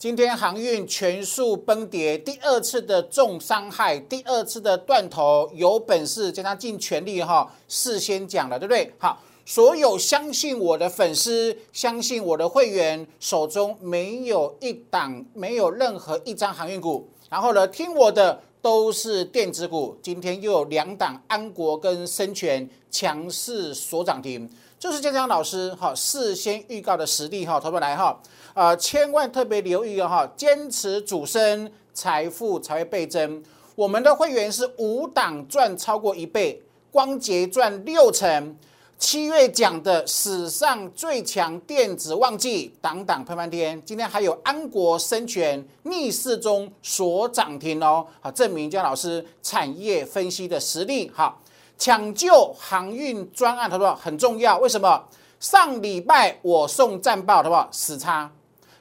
今天航运全数崩跌，第二次的重伤害，第二次的断头，有本事将他尽全力哈，事先讲了，对不对？好，所有相信我的粉丝，相信我的会员，手中没有一档，没有任何一张航运股，然后呢，听我的都是电子股，今天又有两档安国跟深全强势所涨停。这是建江老师哈事先预告的实力哈，投资来哈，呃，千万特别留意哦哈，坚持主升，财富才会倍增。我们的会员是五档赚超过一倍，光捷赚六成。七月讲的史上最强电子旺季，档档喷翻天。今天还有安国生全逆势中所涨停哦，好，证明江老师产业分析的实力好。抢救航运专案，他说很重要。为什么？上礼拜我送战报，好不好？死叉，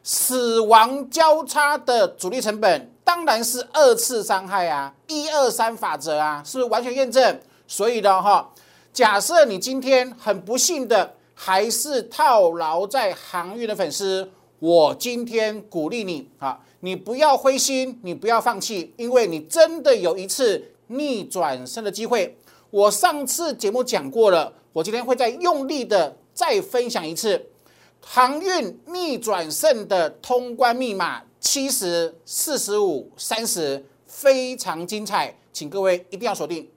死亡交叉的主力成本当然是二次伤害啊，一二三法则啊，是不是完全验证？所以呢，哈，假设你今天很不幸的还是套牢在航运的粉丝，我今天鼓励你啊，你不要灰心，你不要放弃，因为你真的有一次逆转身的机会。我上次节目讲过了，我今天会再用力的再分享一次航运逆转胜的通关密码七十四十五三十，非常精彩，请各位一定要锁定。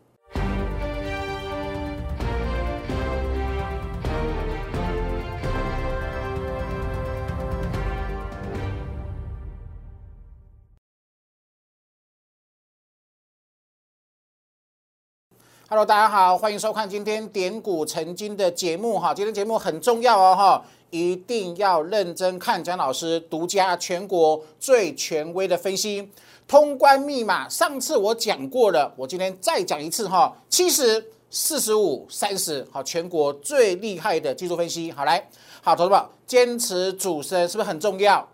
Hello，大家好，欢迎收看今天点股成金的节目哈。今天节目很重要哦哈，一定要认真看蒋老师独家全国最权威的分析。通关密码上次我讲过了，我今天再讲一次哈。七十四十五三十，好，全国最厉害的技术分析。好来，好，同志们，坚持主升是不是很重要？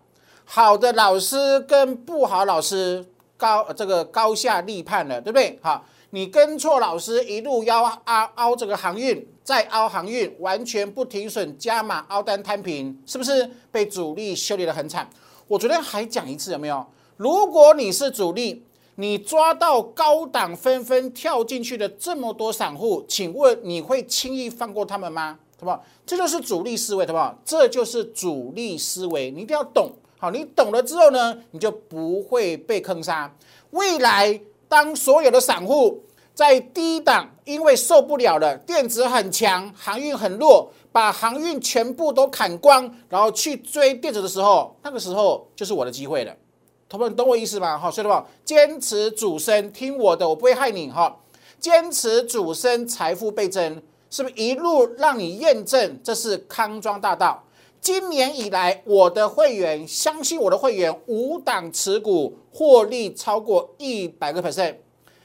好的老师跟不好老师高这个高下立判了，对不对？好。你跟错老师，一路要凹凹这个航运，再凹航运，完全不停损，加码凹单摊平，是不是被主力修理的很惨？我昨天还讲一次，有没有？如果你是主力，你抓到高档纷纷跳进去的这么多散户，请问你会轻易放过他们吗？好不好？这就是主力思维，好不好？这就是主力思维，你一定要懂。好，你懂了之后呢，你就不会被坑杀。未来。当所有的散户在低档，因为受不了了，电子很强，航运很弱，把航运全部都砍光，然后去追电子的时候，那个时候就是我的机会了。同学们，懂我意思吗？好，所以的话，坚持主升，听我的，我不会害你哈。坚持主升，财富倍增，是不是一路让你验证这是康庄大道？今年以来，我的会员相信我的会员，五档持股获利超过一百个 percent，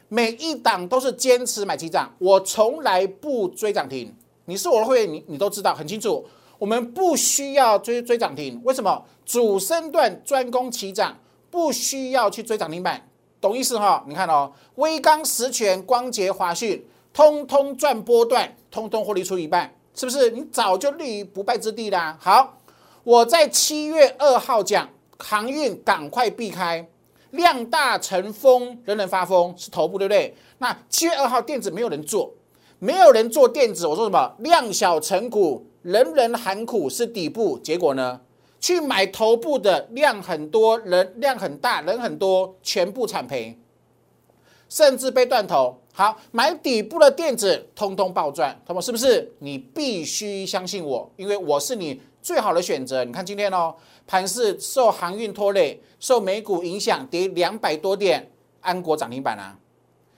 每一档都是坚持买起涨，我从来不追涨停。你是我的会员，你你都知道很清楚，我们不需要追追涨停。为什么？主升段专攻起涨，不需要去追涨停板，懂意思哈？你看哦，微刚、实权、光捷、华讯，通通赚波段，通通获利出一半。是不是你早就立于不败之地啦？好，我在七月二号讲航运，赶快避开量大成风，人人发疯是头部，对不对？那七月二号电子没有人做，没有人做电子，我说什么量小成股，人人喊苦是底部，结果呢？去买头部的量很多，人量很大，人很多，全部惨赔，甚至被断头。好，买底部的电子，通通暴赚，他们是不是？你必须相信我，因为我是你最好的选择。你看今天哦，盘是受航运拖累，受美股影响，跌两百多点，安国涨停板啊，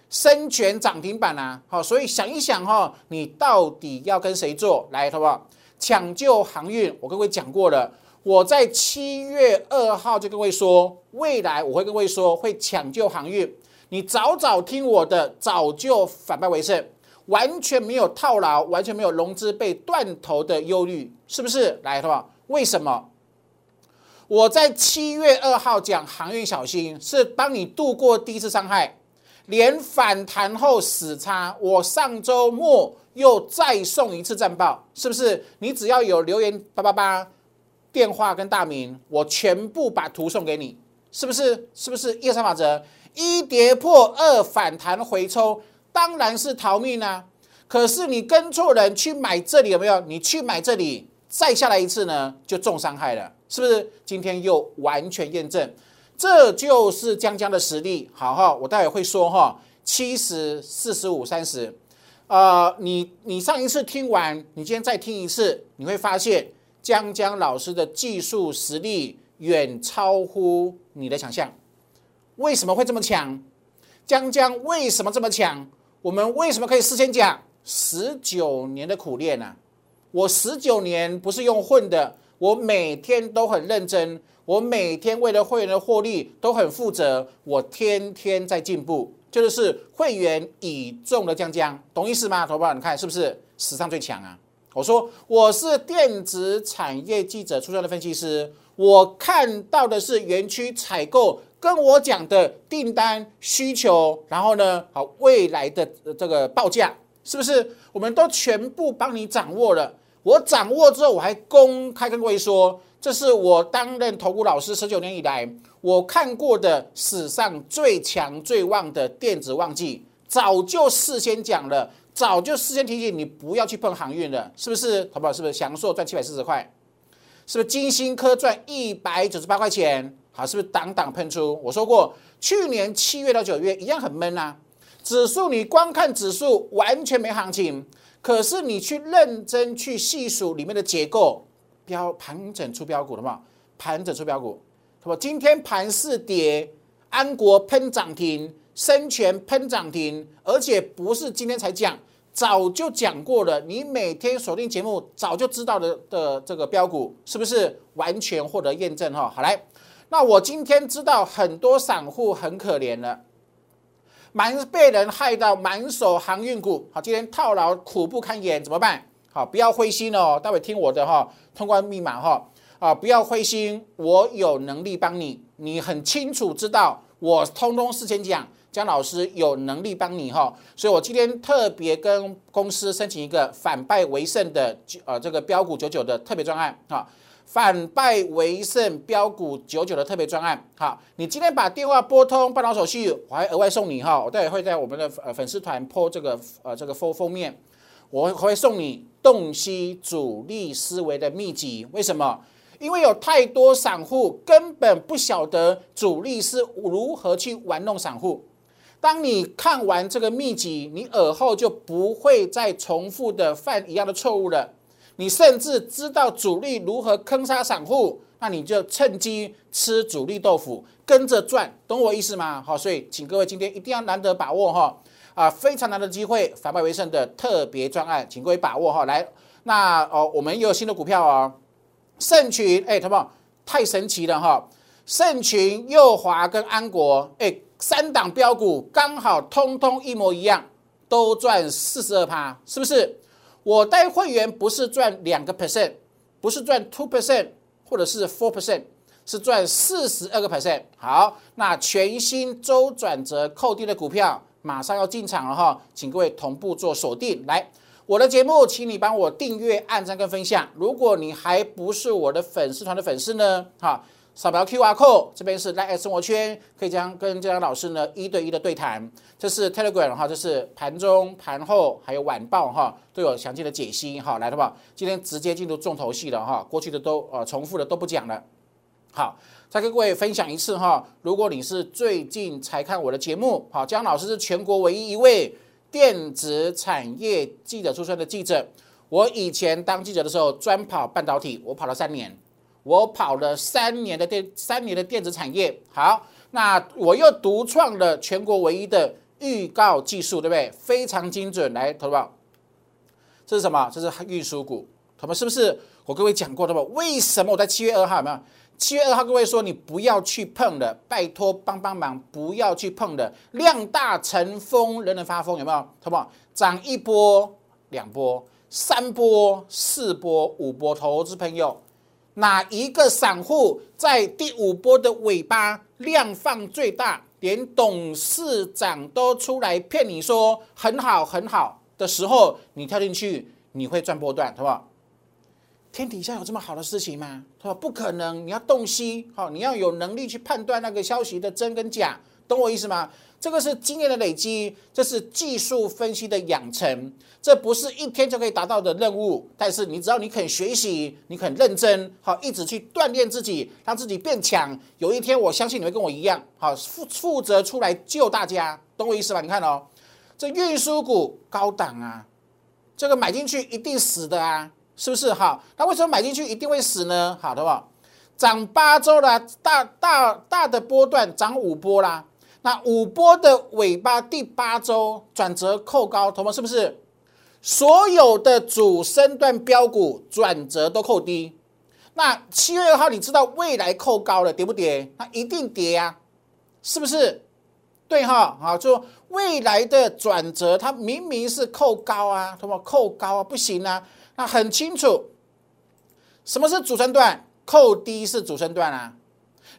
深全涨停板啊。好，所以想一想哈，你到底要跟谁做？来，好不好？抢救航运，我跟各位讲过了，我在七月二号就跟各位说，未来我会跟各位说，会抢救航运。你早早听我的，早就反败为胜，完全没有套牢，完全没有融资被断头的忧虑，是不是？来，好不好？为什么？我在七月二号讲航运小心，是帮你度过第一次伤害，连反弹后死叉。我上周末又再送一次战报，是不是？你只要有留言八八八，电话跟大名，我全部把图送给你，是不是？是不是一二三法则？一跌破，二反弹回抽，当然是逃命啊！可是你跟错人去买这里有没有？你去买这里，再下来一次呢，就重伤害了，是不是？今天又完全验证，这就是江江的实力。好哈，我待会会说哈，七十四十五三十，呃，你你上一次听完，你今天再听一次，你会发现。江江老师的技术实力远超乎你的想象，为什么会这么强？江江为什么这么强？我们为什么可以事先讲？十九年的苦练啊！我十九年不是用混的，我每天都很认真，我每天为了会员的获利都很负责，我天天在进步，就是会员倚重的江江，懂意思吗？投保，你看是不是史上最强啊？我说我是电子产业记者出身的分析师，我看到的是园区采购跟我讲的订单需求，然后呢，好未来的这个报价是不是我们都全部帮你掌握了？我掌握之后，我还公开跟各位说，这是我担任投顾老师十九年以来我看过的史上最强最旺的电子旺季，早就事先讲了。早就事先提醒你不要去碰航运了，是不是？好不好？是不是？翔硕赚七百四十块，是不是？金星科赚一百九十八块钱，好，是不是？档档喷出。我说过，去年七月到九月一样很闷啊。指数你光看指数完全没行情，可是你去认真去细数里面的结构，标盘整出标股了嘛？盘整出标股，是吧？今天盘市跌，安国喷涨停。生全喷涨停，而且不是今天才讲，早就讲过了。你每天锁定节目，早就知道的的这个标股，是不是完全获得验证哈？好来，那我今天知道很多散户很可怜了，满被人害到满手航运股，好，今天套牢苦不堪言，怎么办？好，不要灰心哦，待会听我的哈，通关密码哈，啊，不要灰心，我有能力帮你，你很清楚知道，我通通事先讲。江老师有能力帮你哈，所以我今天特别跟公司申请一个反败为胜的呃这个标股九九的特别专案哈，反败为胜标股九九的特别专案好，你今天把电话拨通办好手续，我还额外送你哈，我待会会在我们的呃粉丝团破这个呃这个封封面，我会送你洞悉主力思维的秘籍，为什么？因为有太多散户根本不晓得主力是如何去玩弄散户。当你看完这个秘籍，你耳后就不会再重复的犯一样的错误了。你甚至知道主力如何坑杀散户，那你就趁机吃主力豆腐，跟着赚，懂我意思吗？好，所以请各位今天一定要难得把握哈，啊，非常难得机会，反败为胜的特别专案，请各位把握哈。来，那哦，我们又有新的股票哦，盛群，哎，同胞，太神奇了哈，盛群、右华跟安国，哎。三档标股刚好通通一模一样，都赚四十二趴，是不是？我带会员不是赚两个 percent，不是赚 two percent，或者是 four percent，是赚四十二个 percent。好，那全新周转折扣低的股票马上要进场了哈，请各位同步做锁定。来，我的节目，请你帮我订阅、按赞跟分享。如果你还不是我的粉丝团的粉丝呢，哈。扫描 Q R code，这边是 Live 生活圈，可以将跟这张老师呢一对一的对谈。这是 Telegram 哈，这是盘中、盘后还有晚报哈，都有详细的解析哈。来的吧，今天直接进入重头戏了哈，过去的都呃重复的都不讲了。好，再跟各位分享一次哈，如果你是最近才看我的节目，好，江老师是全国唯一一位电子产业记者出身的记者。我以前当记者的时候专跑半导体，我跑了三年。我跑了三年的电三年的电子产业，好，那我又独创了全国唯一的预告技术，对不对？非常精准，来，投保，这是什么？这是运输股，他们是不是？我各位讲过的吧？为什么我在七月二号有没有？七月二号各位说你不要去碰的，拜托帮帮忙，不要去碰的，量大成风，人人发疯，有没有？投保涨一波、两波、三波、四波、五波，投资朋友。哪一个散户在第五波的尾巴量放最大，连董事长都出来骗你说很好很好的时候，你跳进去你会赚波段，好不好？天底下有这么好的事情吗？他说不可能，你要洞悉，好，你要有能力去判断那个消息的真跟假，懂我意思吗？这个是经验的累积，这是技术分析的养成，这不是一天就可以达到的任务。但是你只要你肯学习，你肯认真，好，一直去锻炼自己，让自己变强，有一天我相信你会跟我一样，好负负责出来救大家，懂我意思吧？你看哦，这运输股高档啊，这个买进去一定死的啊。是不是好？那为什么买进去一定会死呢？好的吧，涨八周了，大大大的波段涨五波啦。那五波的尾巴第八周转折扣高，同吗？是不是？所有的主升段标股转折都扣低。那七月二号你知道未来扣高了跌不跌？那一定跌呀，是不是？对哈，好，就未来的转折，它明明是扣高啊，同吗？扣高啊，不行啊。那很清楚，什么是主升段？扣低是主升段啊！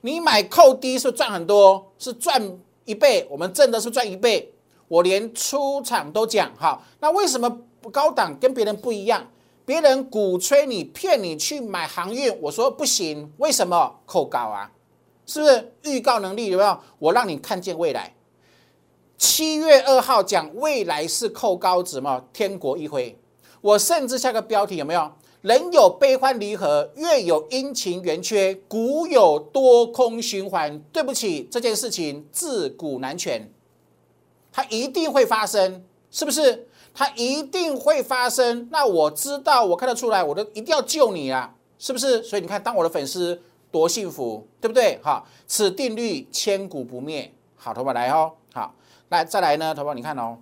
你买扣低是赚很多，是赚一倍。我们挣的是赚一倍。我连出场都讲哈。那为什么高档跟别人不一样？别人鼓吹你骗你去买航运，我说不行。为什么？扣高啊！是不是预告能力有没有？我让你看见未来。七月二号讲未来是扣高值嘛？天国一挥。我甚至下个标题有没有？人有悲欢离合，月有阴晴圆缺，股有多空循环。对不起，这件事情自古难全，它一定会发生，是不是？它一定会发生。那我知道，我看得出来，我都一定要救你啊，是不是？所以你看，当我的粉丝多幸福，对不对？好，此定律千古不灭。好，头发来哦，好，来再来呢，头发你看哦，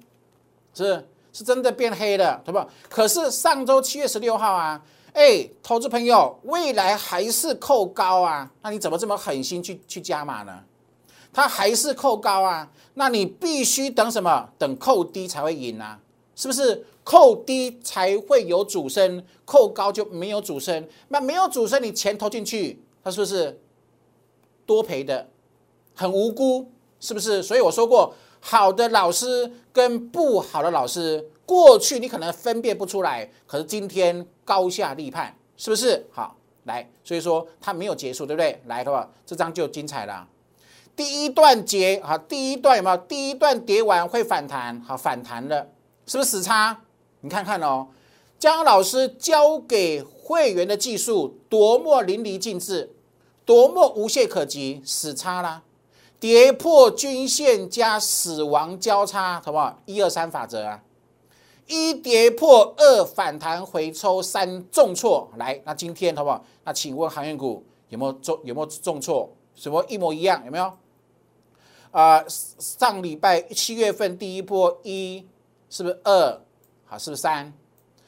是。是真的变黑了，对不？可是上周七月十六号啊，哎，投资朋友，未来还是扣高啊，那你怎么这么狠心去去加码呢？它还是扣高啊，那你必须等什么？等扣低才会赢啊，是不是？扣低才会有主升，扣高就没有主升。那没有主升，你钱投进去，它是不是多赔的？很无辜，是不是？所以我说过。好的老师跟不好的老师，过去你可能分辨不出来，可是今天高下立判，是不是？好，来，所以说它没有结束，对不对？来的话，这张就精彩了。第一段结，好，第一段有没有？第一段叠完会反弹，好，反弹了，是不是死叉？你看看哦，江老师教给会员的技术多么淋漓尽致，多么无懈可击，死叉啦。跌破均线加死亡交叉，好不好？一二三法则啊！一跌破，二反弹回抽，三重挫。来，那今天好不好？那请问航运股有没有重？有没有重挫？什么一模一样？有没有？啊，上礼拜七月份第一波一，是不是二？好，是不是三？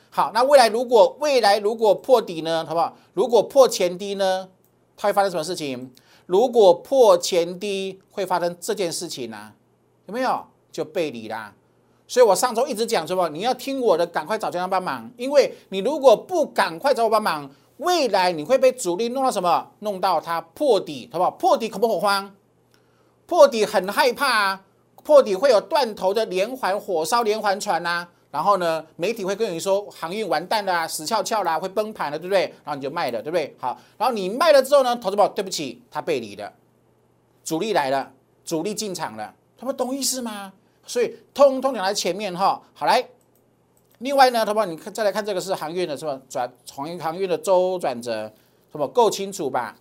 好，那未来如果未来如果破底呢？好不好？如果破前低呢？它会发生什么事情？如果破前低会发生这件事情呢？有没有就背离啦？所以我上周一直讲什么？你要听我的，赶快找江江帮忙，因为你如果不赶快找我帮忙，未来你会被主力弄到什么？弄到它破底，好不好？破底恐不恐慌？破底很害怕啊！破底会有断头的连环火烧连环船呐！然后呢，媒体会跟你说航运完蛋了，死翘翘啦，会崩盘了，对不对？然后你就卖了，对不对？好，然后你卖了之后呢，投资宝，对不起，他背离了，主力来了，主力进场了，他们懂意思吗？所以通通讲在前面哈，好来，另外呢，投资宝，你看再来看这个是航运的是吧？转航运航运的周转折，是不够清楚吧？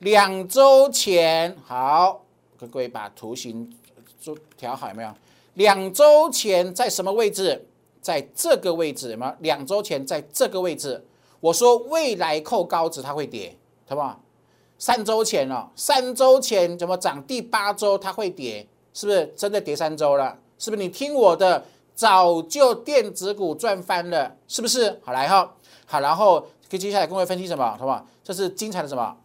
两周前，好，各位把图形做调好，有没有？两周前在什么位置？在这个位置吗？两周前在这个位置，我说未来扣高值它会跌，好不好？三周前了，三周前怎么涨？第八周它会跌，是不是真的跌三周了？是不是你听我的，早就电子股赚翻了，是不是？好来哈，好，然后可以接下来跟我分析什么，好不好？这是精彩的什么？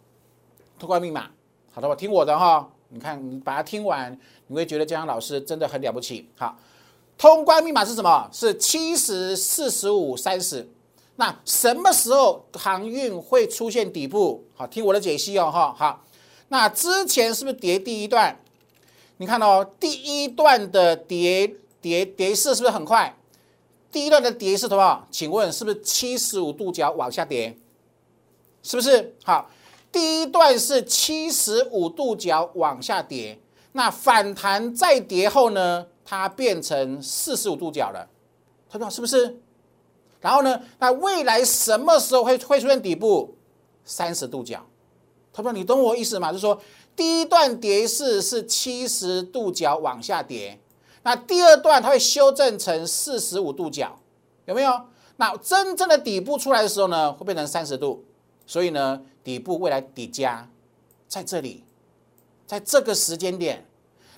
通关密码，好的吧？听我的哈，你看你把它听完，你会觉得江阳老师真的很了不起，好。通关密码是什么？是七十四十五三十。那什么时候航运会出现底部？好，听我的解析哦，哈，好。那之前是不是跌第一段？你看哦，第一段的跌跌跌势是不是很快？第一段的跌势多少？请问是不是七十五度角往下跌？是不是？好，第一段是七十五度角往下跌，那反弹再跌后呢，它变成四十五度角了，他说是不是？然后呢，那未来什么时候会会出现底部？三十度角，他说你懂我意思吗？就是说第一段跌势是七十度角往下跌，那第二段它会修正成四十五度角，有没有？那真正的底部出来的时候呢，会变成三十度。所以呢，底部未来底价在这里，在这个时间点，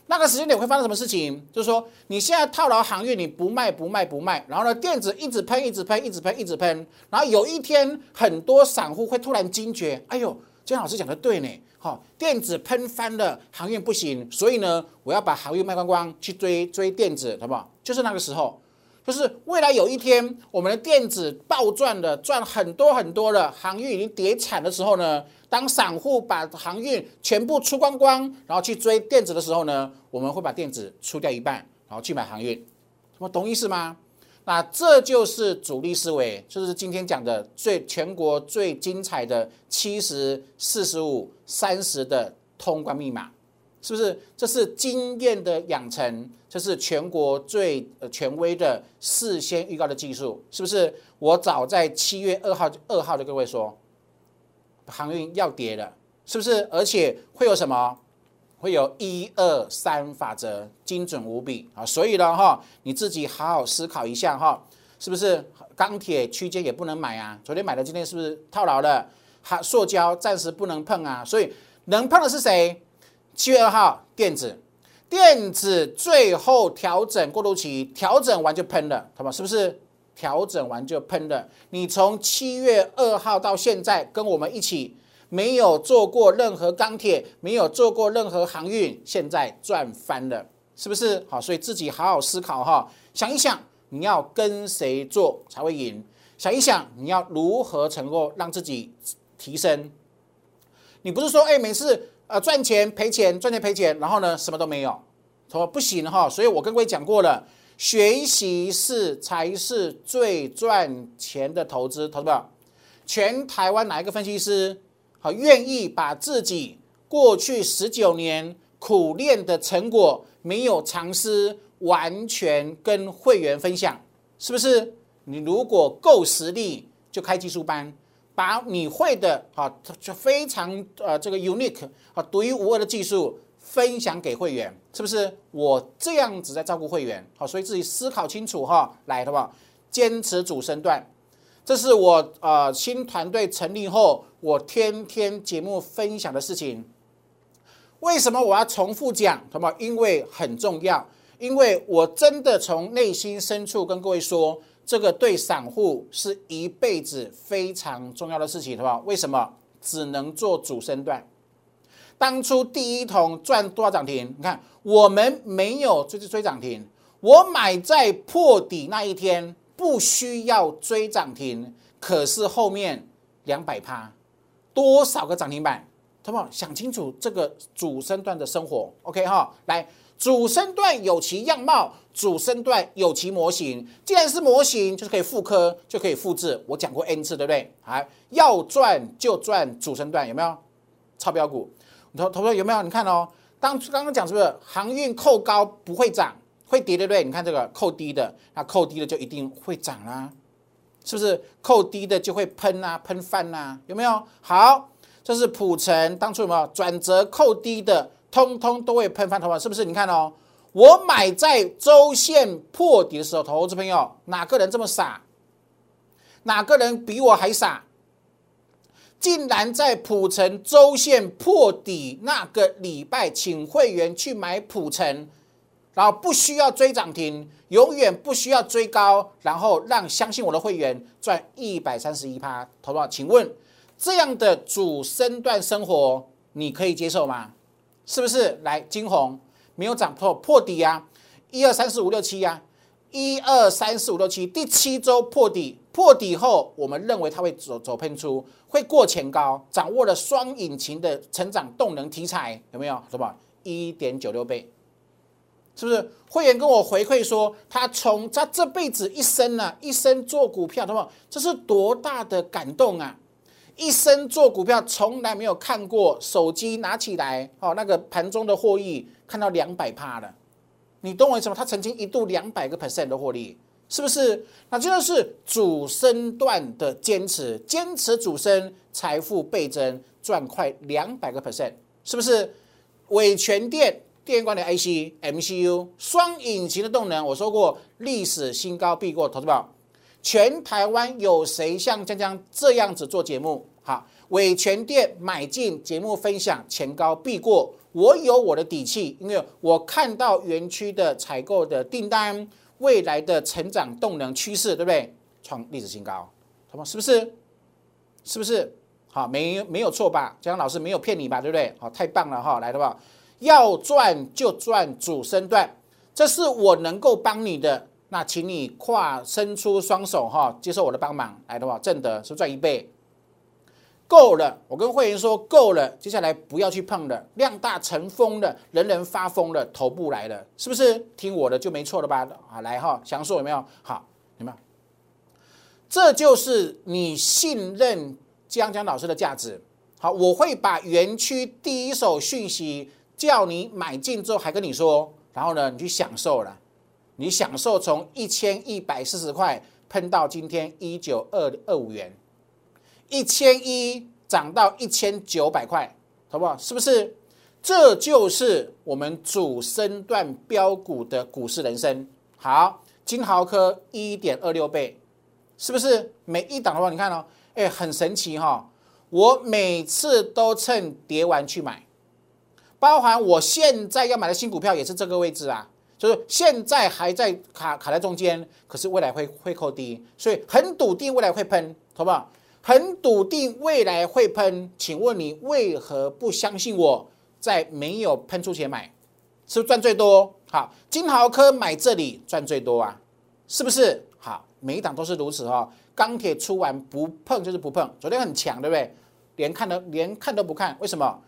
那个时间点会发生什么事情？就是说，你现在套牢航运，你不卖不卖不卖，然后呢，电子一直喷，一直喷，一直喷，一直喷，然后有一天，很多散户会突然惊觉，哎呦，姜老师讲的对呢，好，电子喷翻了，航运不行，所以呢，我要把航运卖光光，去追追电子，好不好？就是那个时候。就是未来有一天，我们的电子暴赚的，赚很多很多的，航运已经跌惨的时候呢，当散户把航运全部出光光，然后去追电子的时候呢，我们会把电子出掉一半，然后去买航运，什么懂意思吗？那这就是主力思维，就是今天讲的最全国最精彩的七十四十五三十的通关密码。是不是？这是经验的养成，这是全国最呃权威的事先预告的技术，是不是？我早在七月二号二号的各位说，航运要跌了，是不是？而且会有什么？会有一二三法则，精准无比啊！所以呢，哈，你自己好好思考一下哈，是不是？钢铁区间也不能买啊，昨天买的，今天是不是套牢了？还塑胶暂时不能碰啊，所以能碰的是谁？七月二号，电子，电子最后调整过渡期，调整完就喷了，好吧？是不是？调整完就喷了。你从七月二号到现在，跟我们一起没有做过任何钢铁，没有做过任何航运，现在赚翻了，是不是？好，所以自己好好思考哈，想一想你要跟谁做才会赢，想一想你要如何能够让自己提升。你不是说哎，每次。呃，赚钱赔钱，赚钱赔钱，然后呢，什么都没有，说不行哈。所以我跟各位讲过了，学习是才是最赚钱的投资，投资不？全台湾哪一个分析师好愿意把自己过去十九年苦练的成果没有尝试完全跟会员分享？是不是？你如果够实力，就开技术班。把你会的啊，就非常呃这个 unique 啊独一无二的技术分享给会员，是不是？我这样子在照顾会员，好，所以自己思考清楚哈，来，好不好？坚持主升段，这是我呃新团队成立后，我天天节目分享的事情。为什么我要重复讲？好不好？因为很重要，因为我真的从内心深处跟各位说。这个对散户是一辈子非常重要的事情，是吧？为什么只能做主升段？当初第一桶赚多少涨停？你看，我们没有追追涨停，我买在破底那一天不需要追涨停，可是后面两百趴，多少个涨停板？好不好？想清楚这个主升段的生活，OK 哈？来。主升段有其样貌，主升段有其模型。既然是模型，就是可以复刻，就可以复制。我讲过 N 次，对不对？好，要赚就赚主升段，有没有？超标股，投投说有没有？你看哦，当刚刚讲是不是航运扣高不会涨，会跌，对不对？你看这个扣低的，那扣低的就一定会涨啦，是不是？扣低的就会喷啊，喷饭呐，有没有？好，这是普成，当初有没有转折扣低的？通通都会喷翻头发，是不是？你看哦，我买在周线破底的时候，投资朋友哪个人这么傻？哪个人比我还傻？竟然在普城周线破底那个礼拜，请会员去买普城，然后不需要追涨停，永远不需要追高，然后让相信我的会员赚一百三十一趴，投保？请问这样的主升段生活，你可以接受吗？是不是来金红没有涨破破底呀？一二三四五六七呀，一二三四五六七，第七周破底，破底后，我们认为它会走走喷出，会过前高，掌握了双引擎的成长动能题材，有没有？是吧？一点九六倍，是不是？会员跟我回馈说，他从他这辈子一生呢，一生做股票，对吧？这是多大的感动啊！一生做股票从来没有看过手机拿起来哦，那个盘中的获益看到两百趴了，你懂我意思吗？他曾经一度两百个 percent 的获利，是不是？那这就是主升段的坚持，坚持主升，财富倍增，赚快两百个 percent，是不是？伟全电电源管理 IC MCU 双引擎的动能，我说过历史新高必过，投资宝。全台湾有谁像江江这样子做节目？好，伟全店买进节目分享前高必过，我有我的底气，因为我看到园区的采购的订单，未来的成长动能趋势，对不对？创历史新高，好吗？是不是？是不是？好，没没有错吧？江江老师没有骗你吧？对不对？好，太棒了哈！来的吧，要赚就赚主升段，这是我能够帮你的。那请你跨伸出双手哈，接受我的帮忙来的话，正的是不是赚一倍，够了。我跟会员说够了，接下来不要去碰了，量大成风了，人人发疯了，头部来了，是不是？听我的就没错了吧？好，来哈，详述有没有？好，有没有？这就是你信任江江老师的价值。好，我会把园区第一手讯息叫你买进之后，还跟你说，然后呢，你去享受了。你享受从一千一百四十块喷到今天一九二二五元，一千一涨到一千九百块，好不好？是不是？这就是我们主升段标股的股市人生。好，金豪科一点二六倍，是不是？每一档的话，你看哦，哎，很神奇哈！我每次都趁跌完去买，包含我现在要买的新股票也是这个位置啊。就是现在还在卡卡在中间，可是未来会会扣低，所以很笃定未来会喷，好不好？很笃定未来会喷，请问你为何不相信我在没有喷出前买，是不是赚最多？好，金豪科买这里赚最多啊，是不是？好，每一档都是如此哈。钢铁出完不碰就是不碰，昨天很强，对不对？连看都连看都不看，为什么？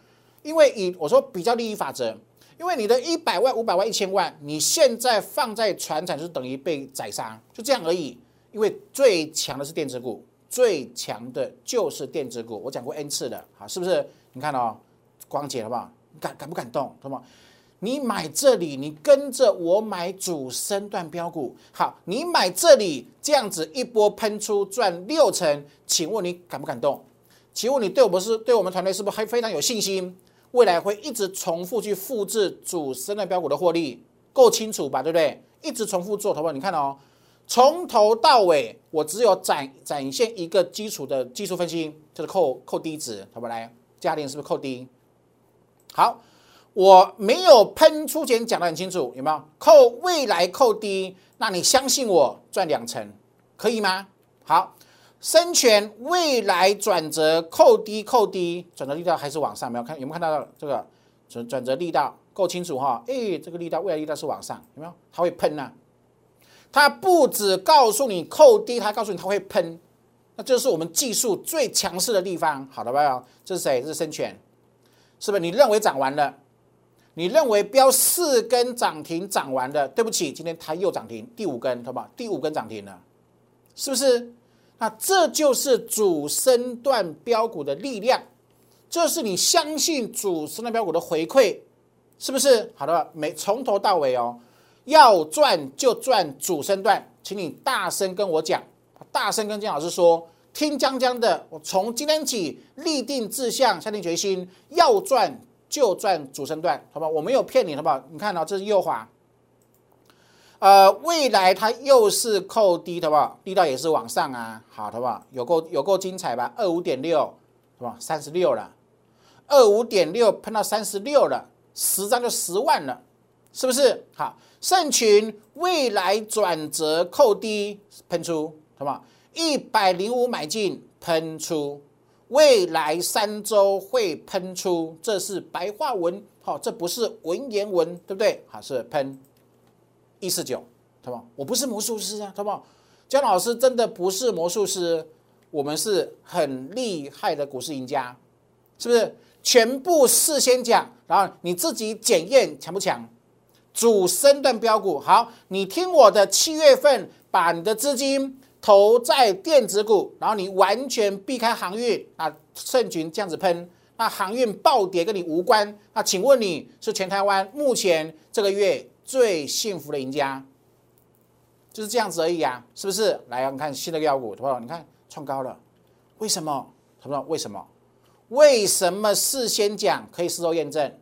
因为以我说比较利益法则。因为你的一百万、五百万、一千万，你现在放在船产就等于被宰杀，就这样而已。因为最强的是电子股，最强的就是电子股。我讲过 N 次了，好，是不是？你看哦，光姐好不好？敢敢不敢动？好不好？你买这里，你跟着我买主升段标股，好，你买这里这样子一波喷出赚六成，请问你敢不敢动？请问你对我们是对我们团队是不是还非常有信心？未来会一直重复去复制主升的标股的获利，够清楚吧？对不对？一直重复做，投保你看哦，从头到尾我只有展展现一个基础的技术分析，就是扣扣低值，投保来嘉联是不是扣低？好，我没有喷出前讲的很清楚，有没有？扣未来扣低，那你相信我赚两成，可以吗？好。生权未来转折扣低扣低，转折力道还是往上，没有看有没有看到这个转转折力道够清楚哈？哎，这个力道未来力道是往上，有没有？它会喷呐，它不止告诉你扣低，它告诉你它会喷，那这是我们技术最强势的地方，好的吧？这是谁？这是生权，是不是？你认为涨完了？你认为标四根涨停涨完了？对不起，今天它又涨停，第五根，好不好？第五根涨停了，是不是？那这就是主升段标股的力量，这是你相信主升段标股的回馈，是不是？好的，每从头到尾哦，要赚就赚主升段，请你大声跟我讲，大声跟金老师说，听江江的，我从今天起立定志向，下定决心，要赚就赚主升段，好吧？我没有骗你，好不好？你看哦，这是右滑。呃，未来它又是扣低，好不好？力道也是往上啊，好，好不好？有够有够精彩吧？二五点六，是吧？三十六了，二五点六喷到三十六了，十张就十万了，是不是？好，盛群未来转折扣低喷出，好不好？一百零五买进喷出，未来三周会喷出，这是白话文，好，这不是文言文，对不对？好，是喷。一四九，好不？我不是魔术师啊，好不好？姜老师真的不是魔术师，我们是很厉害的股市赢家，是不是？全部事先讲，然后你自己检验强不强？主升段标股，好，你听我的，七月份把你的资金投在电子股，然后你完全避开航运啊，盛群这样子喷，那航运暴跌跟你无关。那请问你是全台湾目前这个月最幸福的赢家，就是这样子而已啊，是不是？来，我们看新的标股，好不好？你看创高了，为什么？好不好？为什么？为什么事先讲可以事后验证？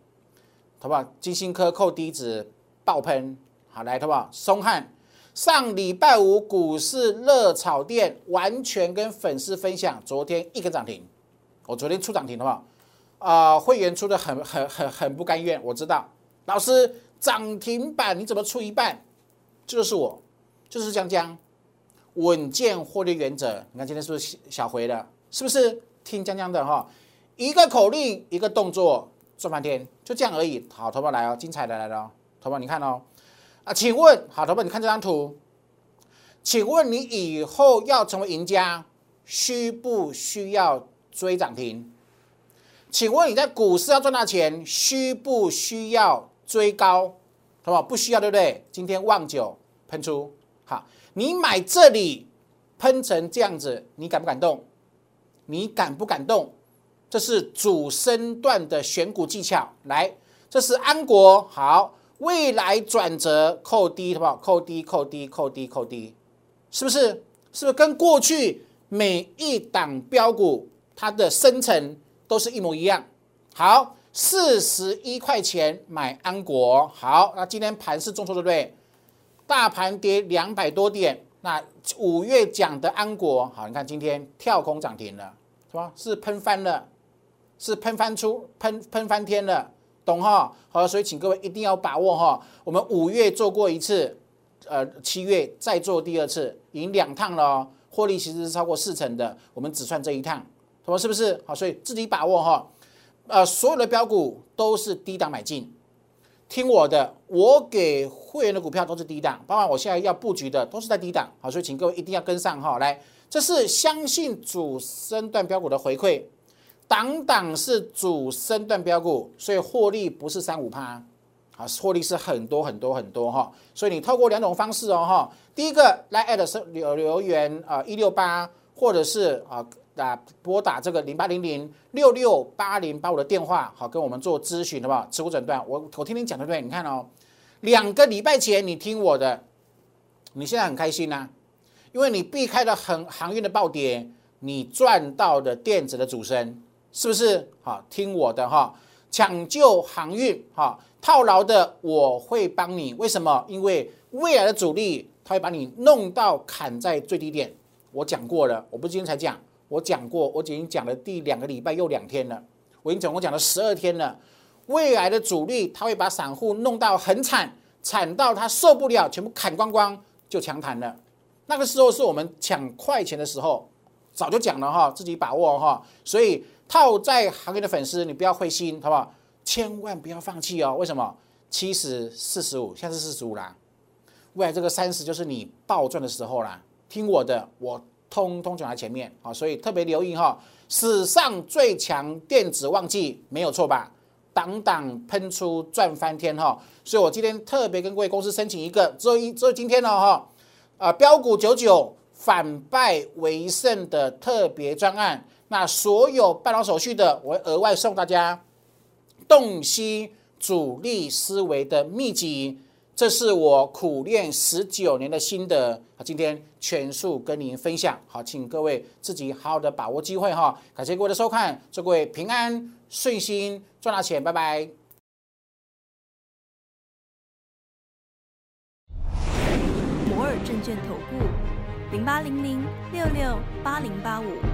好不好？金星科扣低值爆喷，好来，好不好？松汉。上礼拜五股市热炒店完全跟粉丝分享，昨天一根涨停，我昨天出涨停的话，啊，会员出的很很很很不甘愿，我知道，老师涨停板你怎么出一半？这就是我，就是江江稳健获利原则。你看今天是不是小回的？是不是听江江的哈？一个口令，一个动作，赚半天，就这样而已。好，头发来哦，精彩的来了，头发你看哦。啊，请问好，头发，你看这张图，请问你以后要成为赢家，需不需要追涨停？请问你在股市要赚大钱，需不需要追高？好不好？不需要，对不对？今天旺九喷出，好，你买这里喷成这样子，你敢不敢动？你敢不敢动？这是主升段的选股技巧。来，这是安国，好。未来转折扣低，好不好？扣低，扣低，扣低，扣低，是不是？是不是跟过去每一档标股它的生成都是一模一样？好，四十一块钱买安国，好，那今天盘是重挫，对不对？大盘跌两百多点，那五月讲的安国，好，你看今天跳空涨停了，是吧？是喷翻了，是喷翻出，喷喷翻天了。懂哈？好，所以请各位一定要把握哈。我们五月做过一次，呃，七月再做第二次，赢两趟了，哦获利其实是超过四成的。我们只算这一趟，说是不是？好，所以自己把握哈。呃，所有的标股都是低档买进，听我的，我给会员的股票都是低档，包括我现在要布局的都是在低档。好，所以请各位一定要跟上哈。来，这是相信主升段标股的回馈。档档是主升段标股，所以获利不是三五趴，啊，获利是很多很多很多哈。所以你透过两种方式哦哈，第一个来 at 留留言啊一六八，或者是啊打拨打这个零八零零六六八零八五的电话，好跟我们做咨询，好不好？持股诊断，我我听你讲对不对？你看哦，两个礼拜前你听我的，你现在很开心呐，因为你避开了很航运的暴跌，你赚到的电子的主升。是不是好？听我的哈，抢救航运哈，套牢的我会帮你。为什么？因为未来的主力他会把你弄到砍在最低点。我讲过了，我不是今天才讲，我讲过，我已经讲了第两个礼拜又两天了，我已经总共讲了十二天了。未来的主力他会把散户弄到很惨，惨到他受不了，全部砍光光就强弹了。那个时候是我们抢快钱的时候，早就讲了哈，自己把握哈，所以。套在行业的粉丝，你不要灰心，好不好？千万不要放弃哦！为什么？七十四十五，现在是四十五啦。未来这个三十就是你暴赚的时候啦。听我的，我通通讲在前面好，所以特别留意哈。史上最强电子旺季没有错吧？挡挡喷出赚翻天哈！所以我今天特别跟各位公司申请一个，只有一只有今天了哈。啊，标股九九反败为胜的特别专案。那所有办好手续的，我额外送大家洞悉主力思维的秘籍，这是我苦练十九年的心得！今天全数跟您分享，好，请各位自己好好的把握机会哈！感谢各位的收看，祝各位平安顺心，赚大钱，拜拜！摩尔证券投顾零八零零六六八零八五。